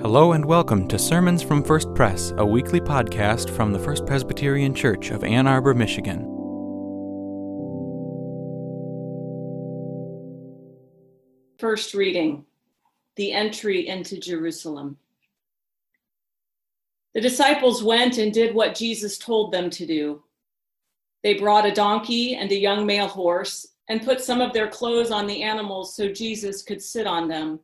Hello and welcome to Sermons from First Pres, a weekly podcast from the First Presbyterian Church of Ann Arbor, Michigan. First reading The Entry into Jerusalem. The disciples went and did what Jesus told them to do. They brought a donkey and a young male horse and put some of their clothes on the animals so Jesus could sit on them.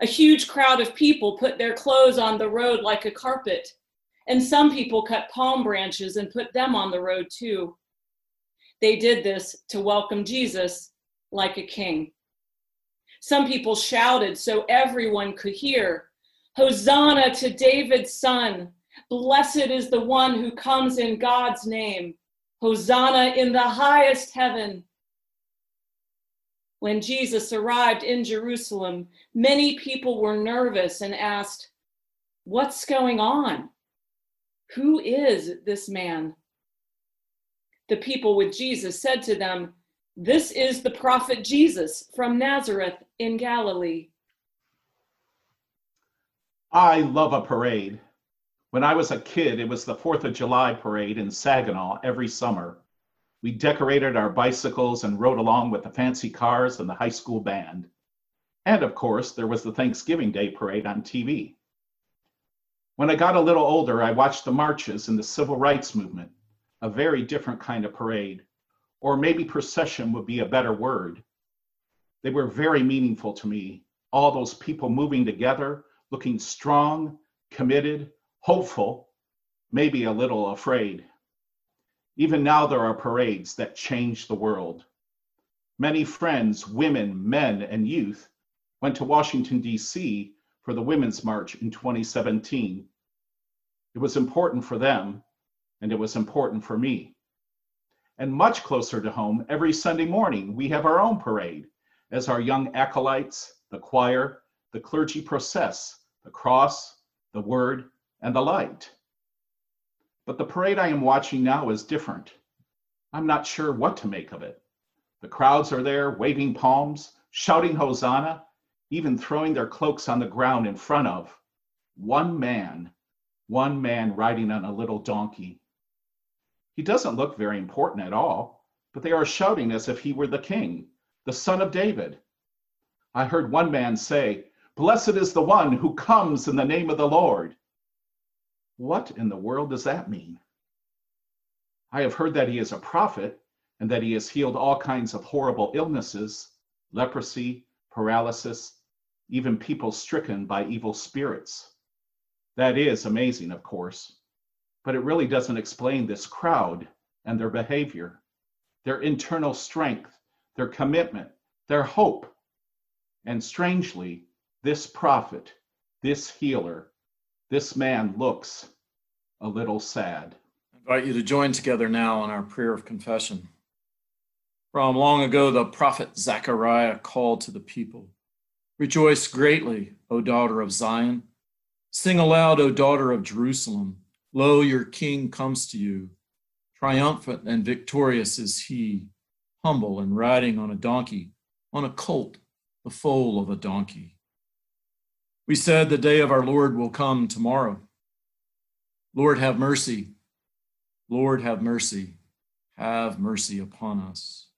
A huge crowd of people put their clothes on the road like a carpet, and some people cut palm branches and put them on the road too. They did this to welcome Jesus like a king. Some people shouted so everyone could hear Hosanna to David's son! Blessed is the one who comes in God's name. Hosanna in the highest heaven. When Jesus arrived in Jerusalem, many people were nervous and asked, What's going on? Who is this man? The people with Jesus said to them, This is the prophet Jesus from Nazareth in Galilee. I love a parade. When I was a kid, it was the 4th of July parade in Saginaw every summer. We decorated our bicycles and rode along with the fancy cars and the high school band. And of course, there was the Thanksgiving Day parade on TV. When I got a little older, I watched the marches in the civil rights movement, a very different kind of parade, or maybe procession would be a better word. They were very meaningful to me, all those people moving together, looking strong, committed, hopeful, maybe a little afraid. Even now, there are parades that change the world. Many friends, women, men, and youth went to Washington, D.C. for the Women's March in 2017. It was important for them, and it was important for me. And much closer to home, every Sunday morning, we have our own parade as our young acolytes, the choir, the clergy process the cross, the word, and the light. But the parade I am watching now is different. I'm not sure what to make of it. The crowds are there waving palms, shouting Hosanna, even throwing their cloaks on the ground in front of one man, one man riding on a little donkey. He doesn't look very important at all, but they are shouting as if he were the king, the son of David. I heard one man say, Blessed is the one who comes in the name of the Lord. What in the world does that mean? I have heard that he is a prophet and that he has healed all kinds of horrible illnesses, leprosy, paralysis, even people stricken by evil spirits. That is amazing, of course, but it really doesn't explain this crowd and their behavior, their internal strength, their commitment, their hope. And strangely, this prophet, this healer, this man looks a little sad. I invite you to join together now in our prayer of confession. From long ago, the prophet Zechariah called to the people Rejoice greatly, O daughter of Zion. Sing aloud, O daughter of Jerusalem. Lo, your king comes to you. Triumphant and victorious is he, humble and riding on a donkey, on a colt, the foal of a donkey. We said the day of our Lord will come tomorrow. Lord, have mercy. Lord, have mercy. Have mercy upon us.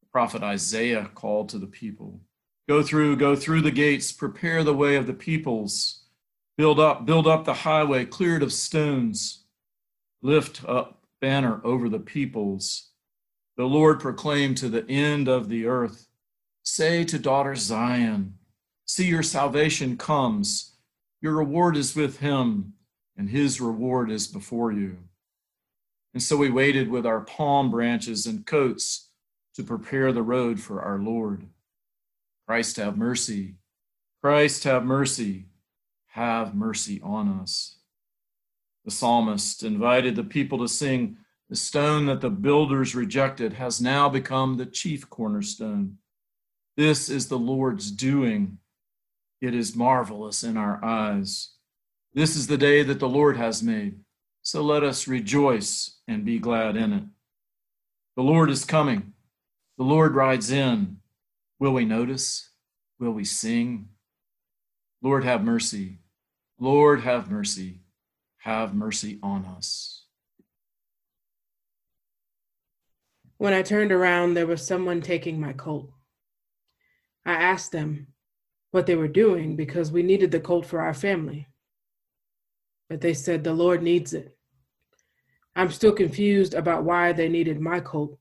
The prophet Isaiah called to the people Go through, go through the gates, prepare the way of the peoples. Build up, build up the highway cleared of stones. Lift up banner over the peoples. The Lord proclaimed to the end of the earth. Say to daughter Zion, See, your salvation comes. Your reward is with him, and his reward is before you. And so we waited with our palm branches and coats to prepare the road for our Lord. Christ have mercy. Christ have mercy. Have mercy on us. The psalmist invited the people to sing, The stone that the builders rejected has now become the chief cornerstone. This is the Lord's doing it is marvelous in our eyes. This is the day that the Lord has made. So let us rejoice and be glad in it. The Lord is coming. The Lord rides in. Will we notice? Will we sing? Lord, have mercy. Lord, have mercy. Have mercy on us. When I turned around, there was someone taking my colt. I asked them what they were doing because we needed the colt for our family. But they said the Lord needs it. I'm still confused about why they needed my colt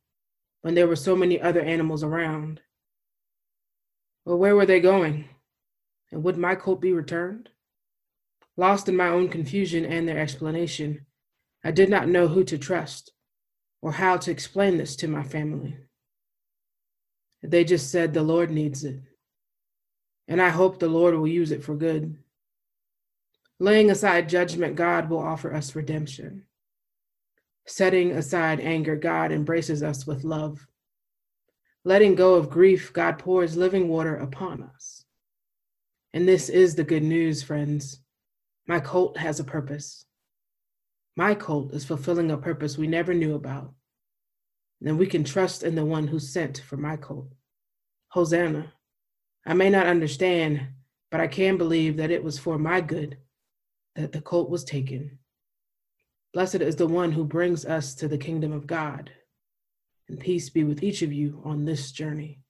when there were so many other animals around. Well, where were they going? And would my colt be returned? Lost in my own confusion and their explanation, I did not know who to trust or how to explain this to my family. They just said the Lord needs it. And I hope the Lord will use it for good. Laying aside judgment, God will offer us redemption. Setting aside anger, God embraces us with love. Letting go of grief, God pours living water upon us. And this is the good news, friends. My colt has a purpose. My colt is fulfilling a purpose we never knew about. Then we can trust in the one who sent for my colt. Hosanna. I may not understand, but I can believe that it was for my good that the colt was taken. Blessed is the one who brings us to the kingdom of God. And peace be with each of you on this journey.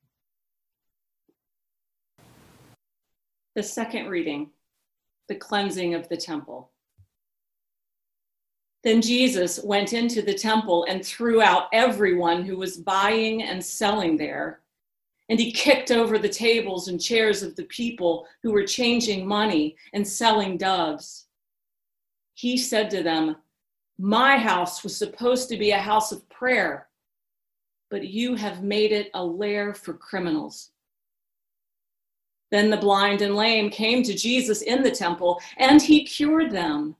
The second reading, the cleansing of the temple. Then Jesus went into the temple and threw out everyone who was buying and selling there. And he kicked over the tables and chairs of the people who were changing money and selling doves. He said to them, My house was supposed to be a house of prayer, but you have made it a lair for criminals. Then the blind and lame came to Jesus in the temple, and he cured them.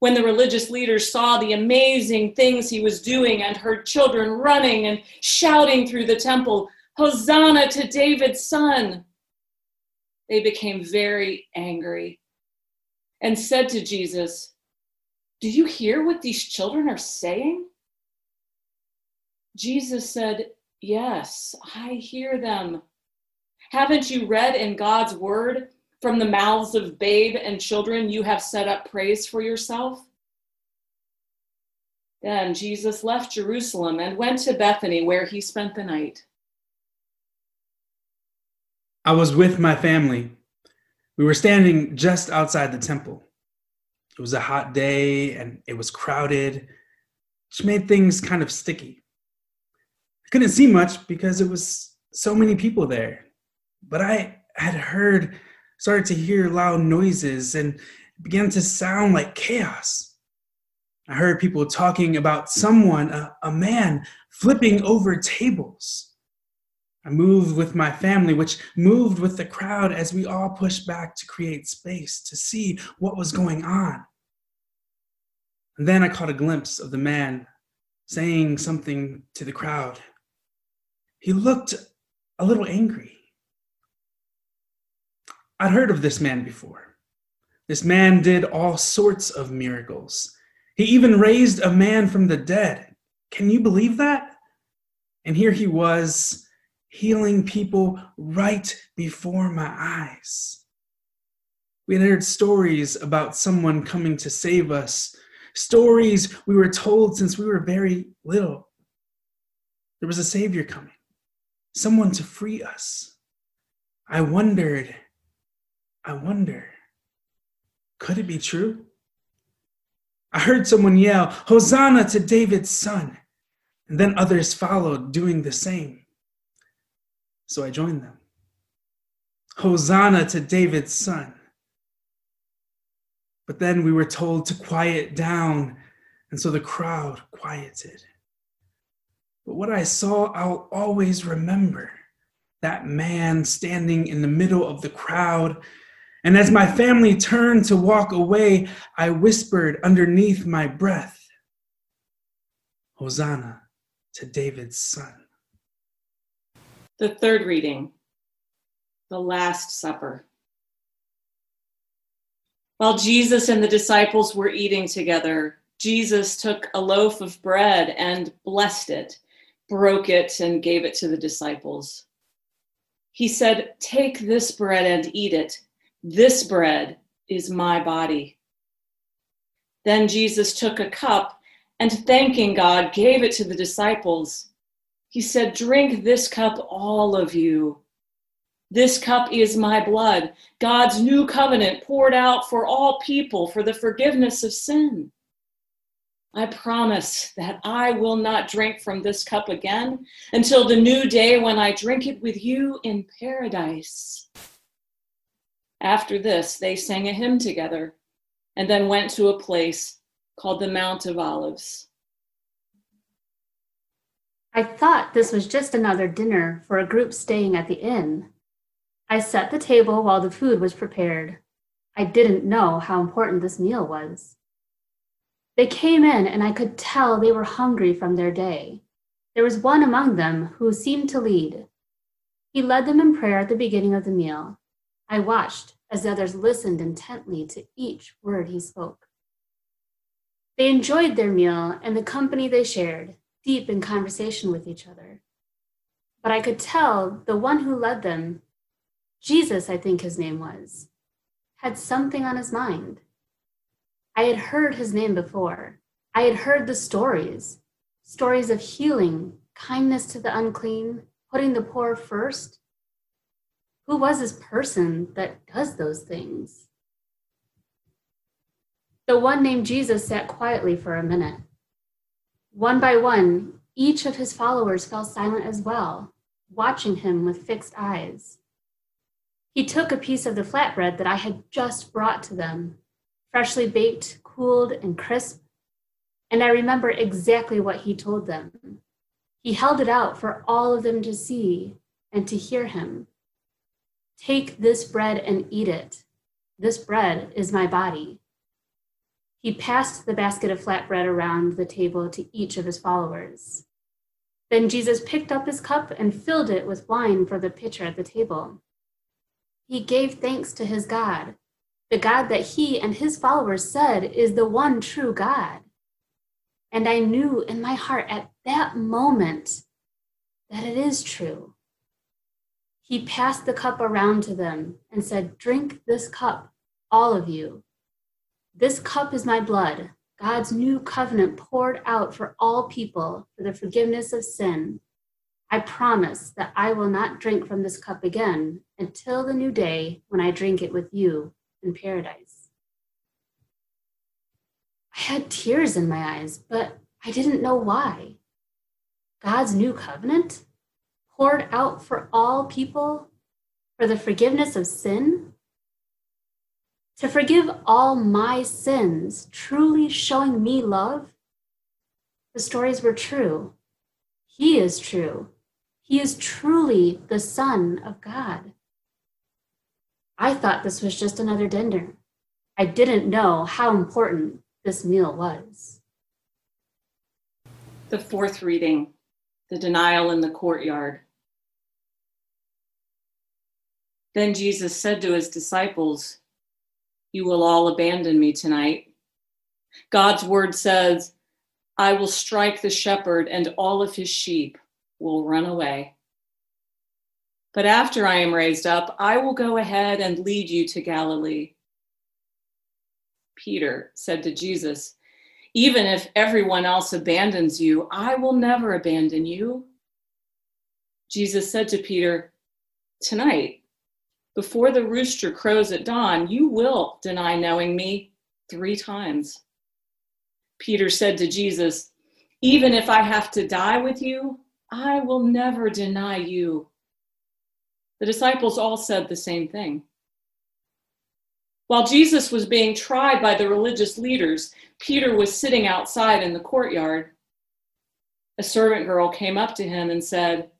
When the religious leaders saw the amazing things he was doing and heard children running and shouting through the temple, Hosanna to David's son, they became very angry and said to Jesus, Do you hear what these children are saying? Jesus said, Yes, I hear them. Haven't you read in God's word? From the mouths of babe and children, you have set up praise for yourself. Then Jesus left Jerusalem and went to Bethany, where he spent the night. I was with my family. We were standing just outside the temple. It was a hot day and it was crowded, which made things kind of sticky. I couldn't see much because it was so many people there, but I had heard started to hear loud noises and began to sound like chaos. I heard people talking about someone, a, a man, flipping over tables. I moved with my family, which moved with the crowd as we all pushed back to create space to see what was going on. And then I caught a glimpse of the man saying something to the crowd. He looked a little angry. I'd heard of this man before. This man did all sorts of miracles. He even raised a man from the dead. Can you believe that? And here he was healing people right before my eyes. We had heard stories about someone coming to save us, stories we were told since we were very little. There was a Savior coming, someone to free us. I wondered I wonder, could it be true? I heard someone yell, Hosanna to David's son. And then others followed, doing the same. So I joined them. Hosanna to David's son. But then we were told to quiet down, and so the crowd quieted. But what I saw, I'll always remember that man standing in the middle of the crowd and as my family turned to walk away, I whispered underneath my breath, Hosanna to David's son. The third reading, the Last Supper. While Jesus and the disciples were eating together, Jesus took a loaf of bread and blessed it, broke it, and gave it to the disciples. He said, Take this bread and eat it This bread is my body. Then Jesus took a cup and, thanking God, gave it to the disciples. He said, Drink this cup, all of you. This cup is my blood, God's new covenant poured out for all people for the forgiveness of sin. I promise that I will not drink from this cup again until the new day when I drink it with you in paradise. After this, they sang a hymn together and then went to a place called the Mount of Olives. I thought this was just another dinner for a group staying at the inn. I set the table while the food was prepared. I didn't know how important this meal was. They came in, and I could tell they were hungry from their day. There was one among them who seemed to lead. He led them in prayer at the beginning of the meal. I watched as the others listened intently to each word he spoke. They enjoyed their meal and the company they shared, deep in conversation with each other. But I could tell the one who led them, Jesus, I think his name was, had something on his mind. I had heard his name before. I had heard the stories stories of healing, kindness to the unclean, putting the poor first, who was this person that does those things? The one named Jesus sat quietly for a minute. One by one, each of his followers fell silent as well, watching him with fixed eyes. He took a piece of the flatbread that I had just brought to them, freshly baked, cooled, and crisp, and I remember exactly what he told them. He held it out for all of them to see and to hear him. Take this bread and eat it. This bread is my body. He passed the basket of flatbread around the table to each of his followers. Then Jesus picked up his cup and filled it with wine for the pitcher at the table. He gave thanks to his God, the God that he and his followers said is the one true God. And I knew in my heart at that moment that it is true. He passed the cup around to them and said, Drink this cup, all of you. This cup is my blood, God's new covenant poured out for all people for the forgiveness of sin. I promise that I will not drink from this cup again until the new day when I drink it with you in paradise. I had tears in my eyes, but I didn't know why. God's new covenant? poured out for all people for the forgiveness of sin? To forgive all my sins, truly showing me love? The stories were true. He is true. He is truly the Son of God. I thought this was just another dinner. I didn't know how important this meal was. The fourth reading, the denial in the courtyard. Then Jesus said to his disciples, You will all abandon me tonight. God's word says, I will strike the shepherd, and all of his sheep will run away. But after I am raised up, I will go ahead and lead you to Galilee. Peter said to Jesus, Even if everyone else abandons you, I will never abandon you. Jesus said to Peter, Tonight, before the rooster crows at dawn, you will deny knowing me three times. Peter said to Jesus, Even if I have to die with you, I will never deny you. The disciples all said the same thing. While Jesus was being tried by the religious leaders, Peter was sitting outside in the courtyard. A servant girl came up to him and said,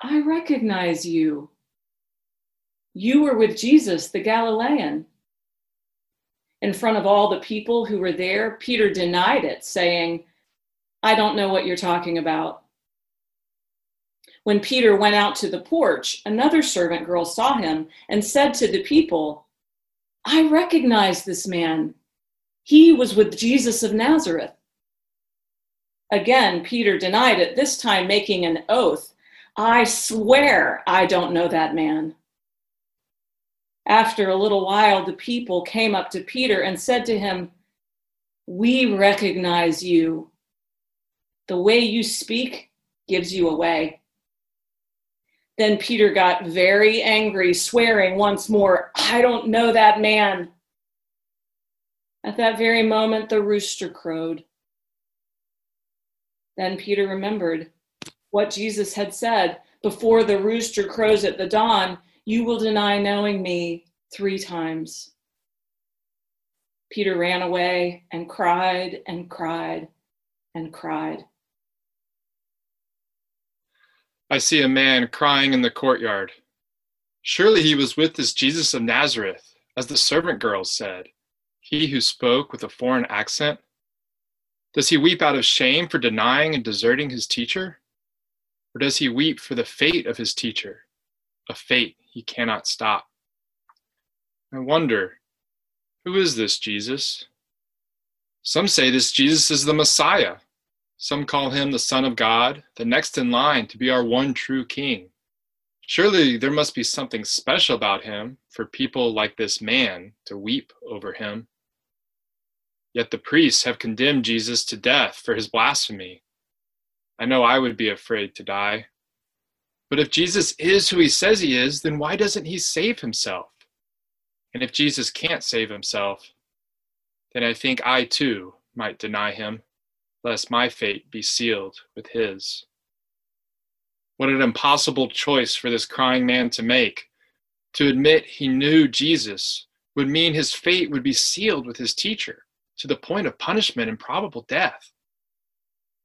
I recognize you. You were with Jesus, the Galilean. In front of all the people who were there, Peter denied it, saying, I don't know what you're talking about. When Peter went out to the porch, another servant girl saw him and said to the people, I recognize this man. He was with Jesus of Nazareth. Again, Peter denied it, this time making an oath I swear I don't know that man. After a little while, the people came up to Peter and said to him, We recognize you. The way you speak gives you away. Then Peter got very angry, swearing once more, I don't know that man. At that very moment, the rooster crowed. Then Peter remembered what Jesus had said Before the rooster crows at the dawn, you will deny knowing me three times. Peter ran away and cried and cried and cried. I see a man crying in the courtyard. Surely he was with this Jesus of Nazareth, as the servant girls said, he who spoke with a foreign accent. Does he weep out of shame for denying and deserting his teacher? Or does he weep for the fate of his teacher, a fate he cannot stop? I wonder, who is this Jesus? Some say this Jesus is the Messiah. Some call him the Son of God, the next in line to be our one true King. Surely there must be something special about him for people like this man to weep over him. Yet the priests have condemned Jesus to death for his blasphemy. I know I would be afraid to die. But if Jesus is who he says he is, then why doesn't he save himself? And if Jesus can't save himself, then I think I too might deny him, lest my fate be sealed with his. What an impossible choice for this crying man to make. To admit he knew Jesus would mean his fate would be sealed with his teacher to the point of punishment and probable death.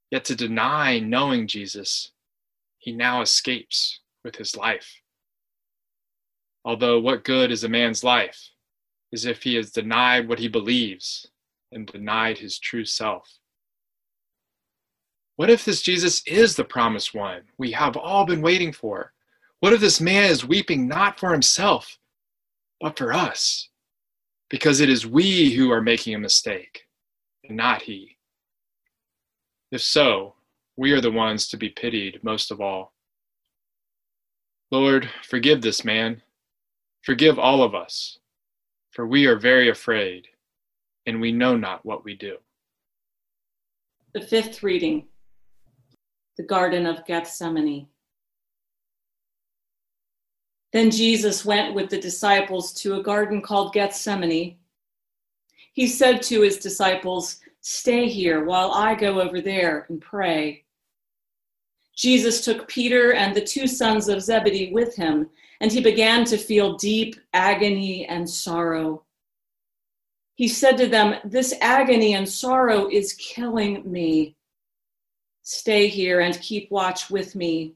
Yet to deny knowing Jesus, he now escapes with his life. Although, what good is a man's life is if he has denied what he believes and denied his true self? What if this Jesus is the promised one we have all been waiting for? What if this man is weeping not for himself, but for us? because it is we who are making a mistake and not he. If so, we are the ones to be pitied most of all. Lord, forgive this man. Forgive all of us, for we are very afraid, and we know not what we do. The fifth reading the Garden of Gethsemane. Then Jesus went with the disciples to a garden called Gethsemane. He said to his disciples, Stay here while I go over there and pray. Jesus took Peter and the two sons of Zebedee with him, and he began to feel deep agony and sorrow. He said to them, This agony and sorrow is killing me. Stay here and keep watch with me.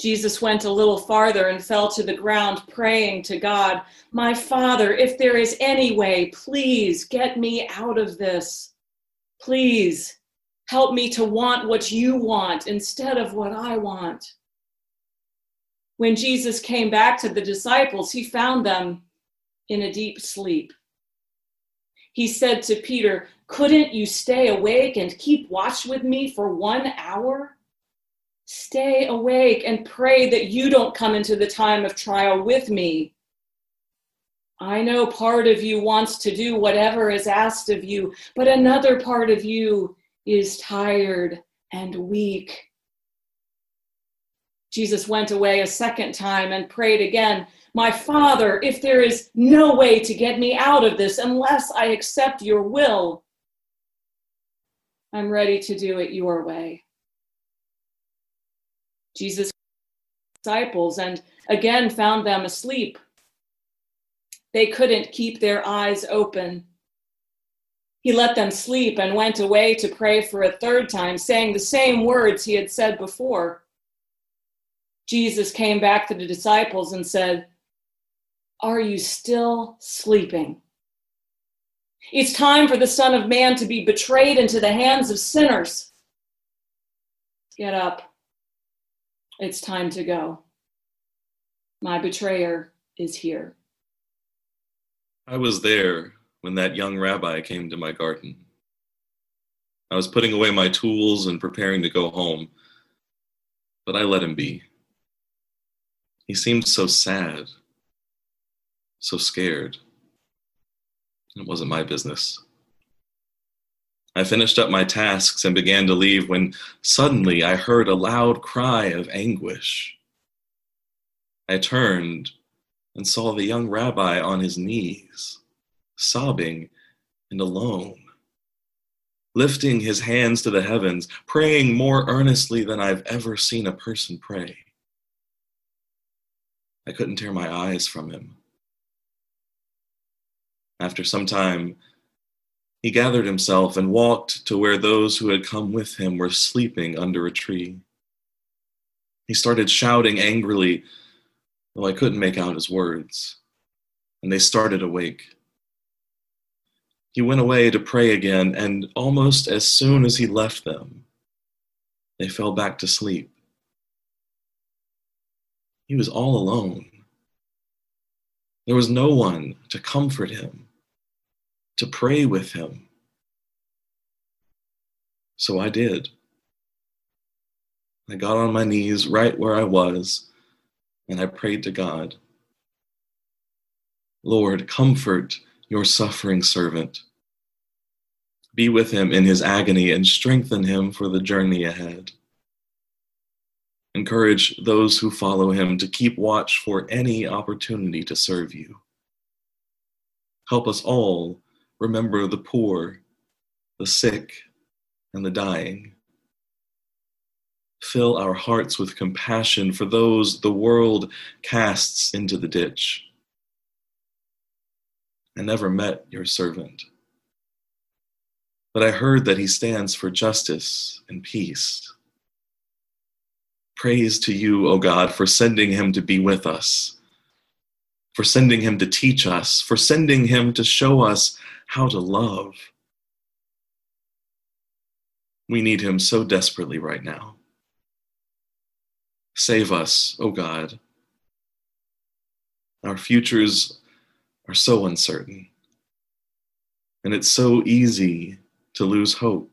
Jesus went a little farther and fell to the ground, praying to God, My Father, if there is any way, please get me out of this. Please help me to want what you want instead of what I want. When Jesus came back to the disciples, he found them in a deep sleep. He said to Peter, Couldn't you stay awake and keep watch with me for one hour? Stay awake and pray that you don't come into the time of trial with me. I know part of you wants to do whatever is asked of you, but another part of you is tired and weak. Jesus went away a second time and prayed again, My Father, if there is no way to get me out of this unless I accept your will, I'm ready to do it your way. Jesus' disciples and again found them asleep. They couldn't keep their eyes open. He let them sleep and went away to pray for a third time, saying the same words he had said before. Jesus came back to the disciples and said, Are you still sleeping? It's time for the Son of Man to be betrayed into the hands of sinners. Get up. It's time to go. My betrayer is here. I was there when that young rabbi came to my garden. I was putting away my tools and preparing to go home, but I let him be. He seemed so sad, so scared. It wasn't my business. I finished up my tasks and began to leave when suddenly I heard a loud cry of anguish. I turned and saw the young rabbi on his knees, sobbing and alone, lifting his hands to the heavens, praying more earnestly than I've ever seen a person pray. I couldn't tear my eyes from him. After some time, he gathered himself and walked to where those who had come with him were sleeping under a tree. He started shouting angrily, though I couldn't make out his words, and they started awake. He went away to pray again, and almost as soon as he left them, they fell back to sleep. He was all alone. There was no one to comfort him, to pray with him. So I did. I got on my knees right where I was, and I prayed to God Lord, comfort your suffering servant. Be with him in his agony and strengthen him for the journey ahead. Encourage those who follow him to keep watch for any opportunity to serve you. Help us all remember the poor, the sick, and the dying. Fill our hearts with compassion for those the world casts into the ditch. I never met your servant, but I heard that he stands for justice and peace. Praise to you, O God, for sending him to be with us, for sending him to teach us, for sending him to show us how to love. We need him so desperately right now. Save us, O God. Our futures are so uncertain, and it's so easy to lose hope.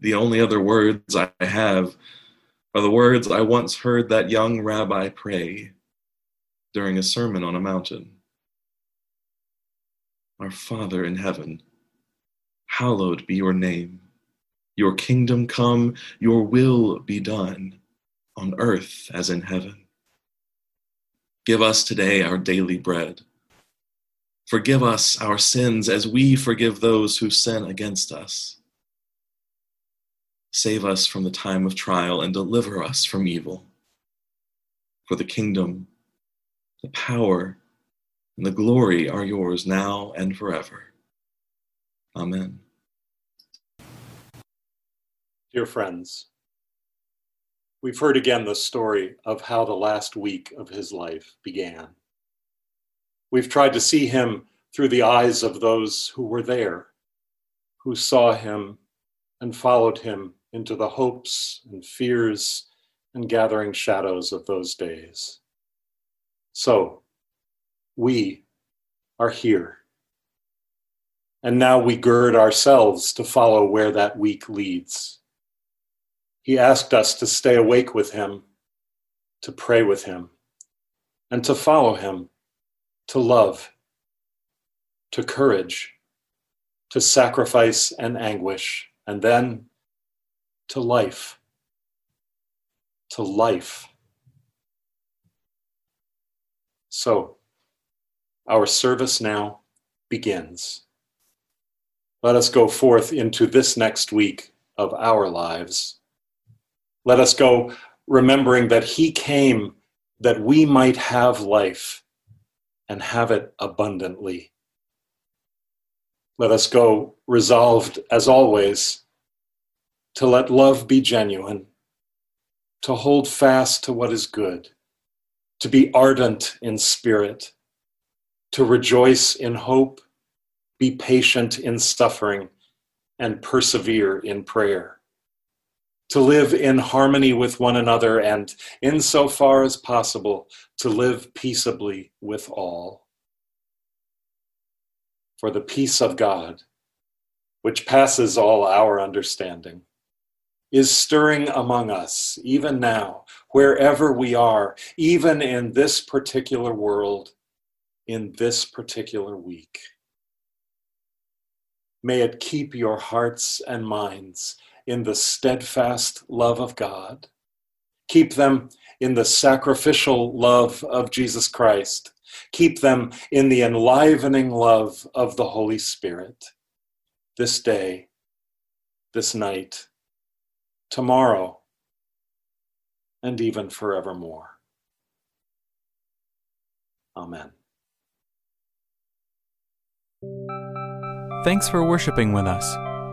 the only other words I have are the words I once heard that young rabbi pray during a sermon on a mountain Our Father in heaven, hallowed be your name. Your kingdom come, your will be done, on earth as in heaven. Give us today our daily bread. Forgive us our sins as we forgive those who sin against us Save us from the time of trial and deliver us from evil. For the kingdom, the power, and the glory are yours now and forever. Amen. Dear friends, we've heard again the story of how the last week of his life began. We've tried to see him through the eyes of those who were there, who saw him and followed him into the hopes and fears and gathering shadows of those days. So, we are here. And now we gird ourselves to follow where that week leads. He asked us to stay awake with him, to pray with him, and to follow him, to love, to courage, to sacrifice and anguish, and then to life. To life. So, our service now begins. Let us go forth into this next week of our lives. Let us go remembering that He came that we might have life and have it abundantly. Let us go resolved, as always, to let love be genuine, to hold fast to what is good, to be ardent in spirit, to rejoice in hope, be patient in suffering, and persevere in prayer. To live in harmony with one another and, insofar as possible, to live peaceably with all. For the peace of God, which passes all our understanding, is stirring among us, even now, wherever we are, even in this particular world, in this particular week. May it keep your hearts and minds in the steadfast love of God. Keep them in the sacrificial love of Jesus Christ. Keep them in the enlivening love of the Holy Spirit. This day, this night, tomorrow, and even forevermore. Amen. Thanks for worshiping with us.